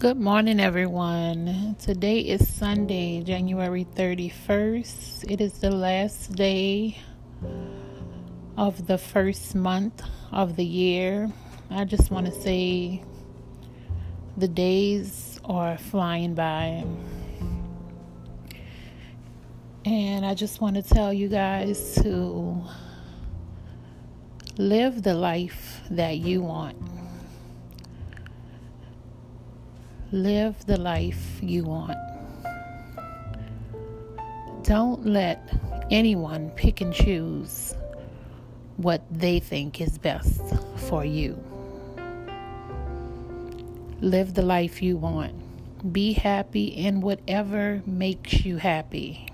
Good morning, everyone. Today is Sunday, January 31st. It is the last day of the first month of the year. I just want to say the days are flying by. And I just want to tell you guys to live the life that you want. Live the life you want. Don't let anyone pick and choose what they think is best for you. Live the life you want. Be happy in whatever makes you happy.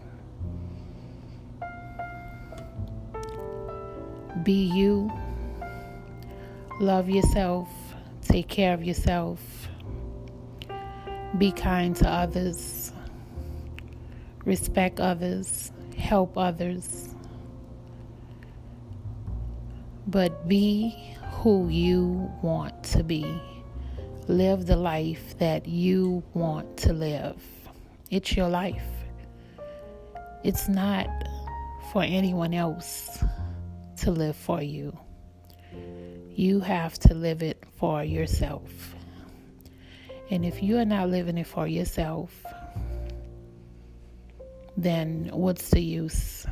Be you. Love yourself. Take care of yourself be kind to others, respect others, help others, but be who you want to be. Live the life that you want to live. It's your life. It's not for anyone else to live for you. You have to live it for yourself. And if you are not living it for yourself, then what's the use?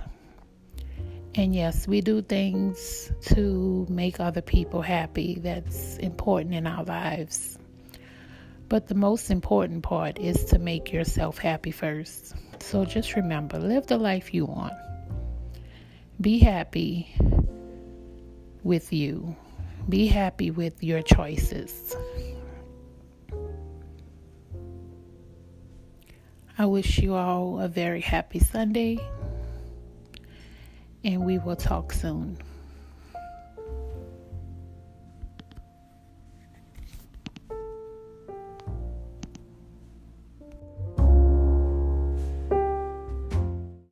And yes, we do things to make other people happy. That's important in our lives. But the most important part is to make yourself happy first. So just remember live the life you want. Be happy with you, be happy with your choices. I wish you all a very happy Sunday, and we will talk soon.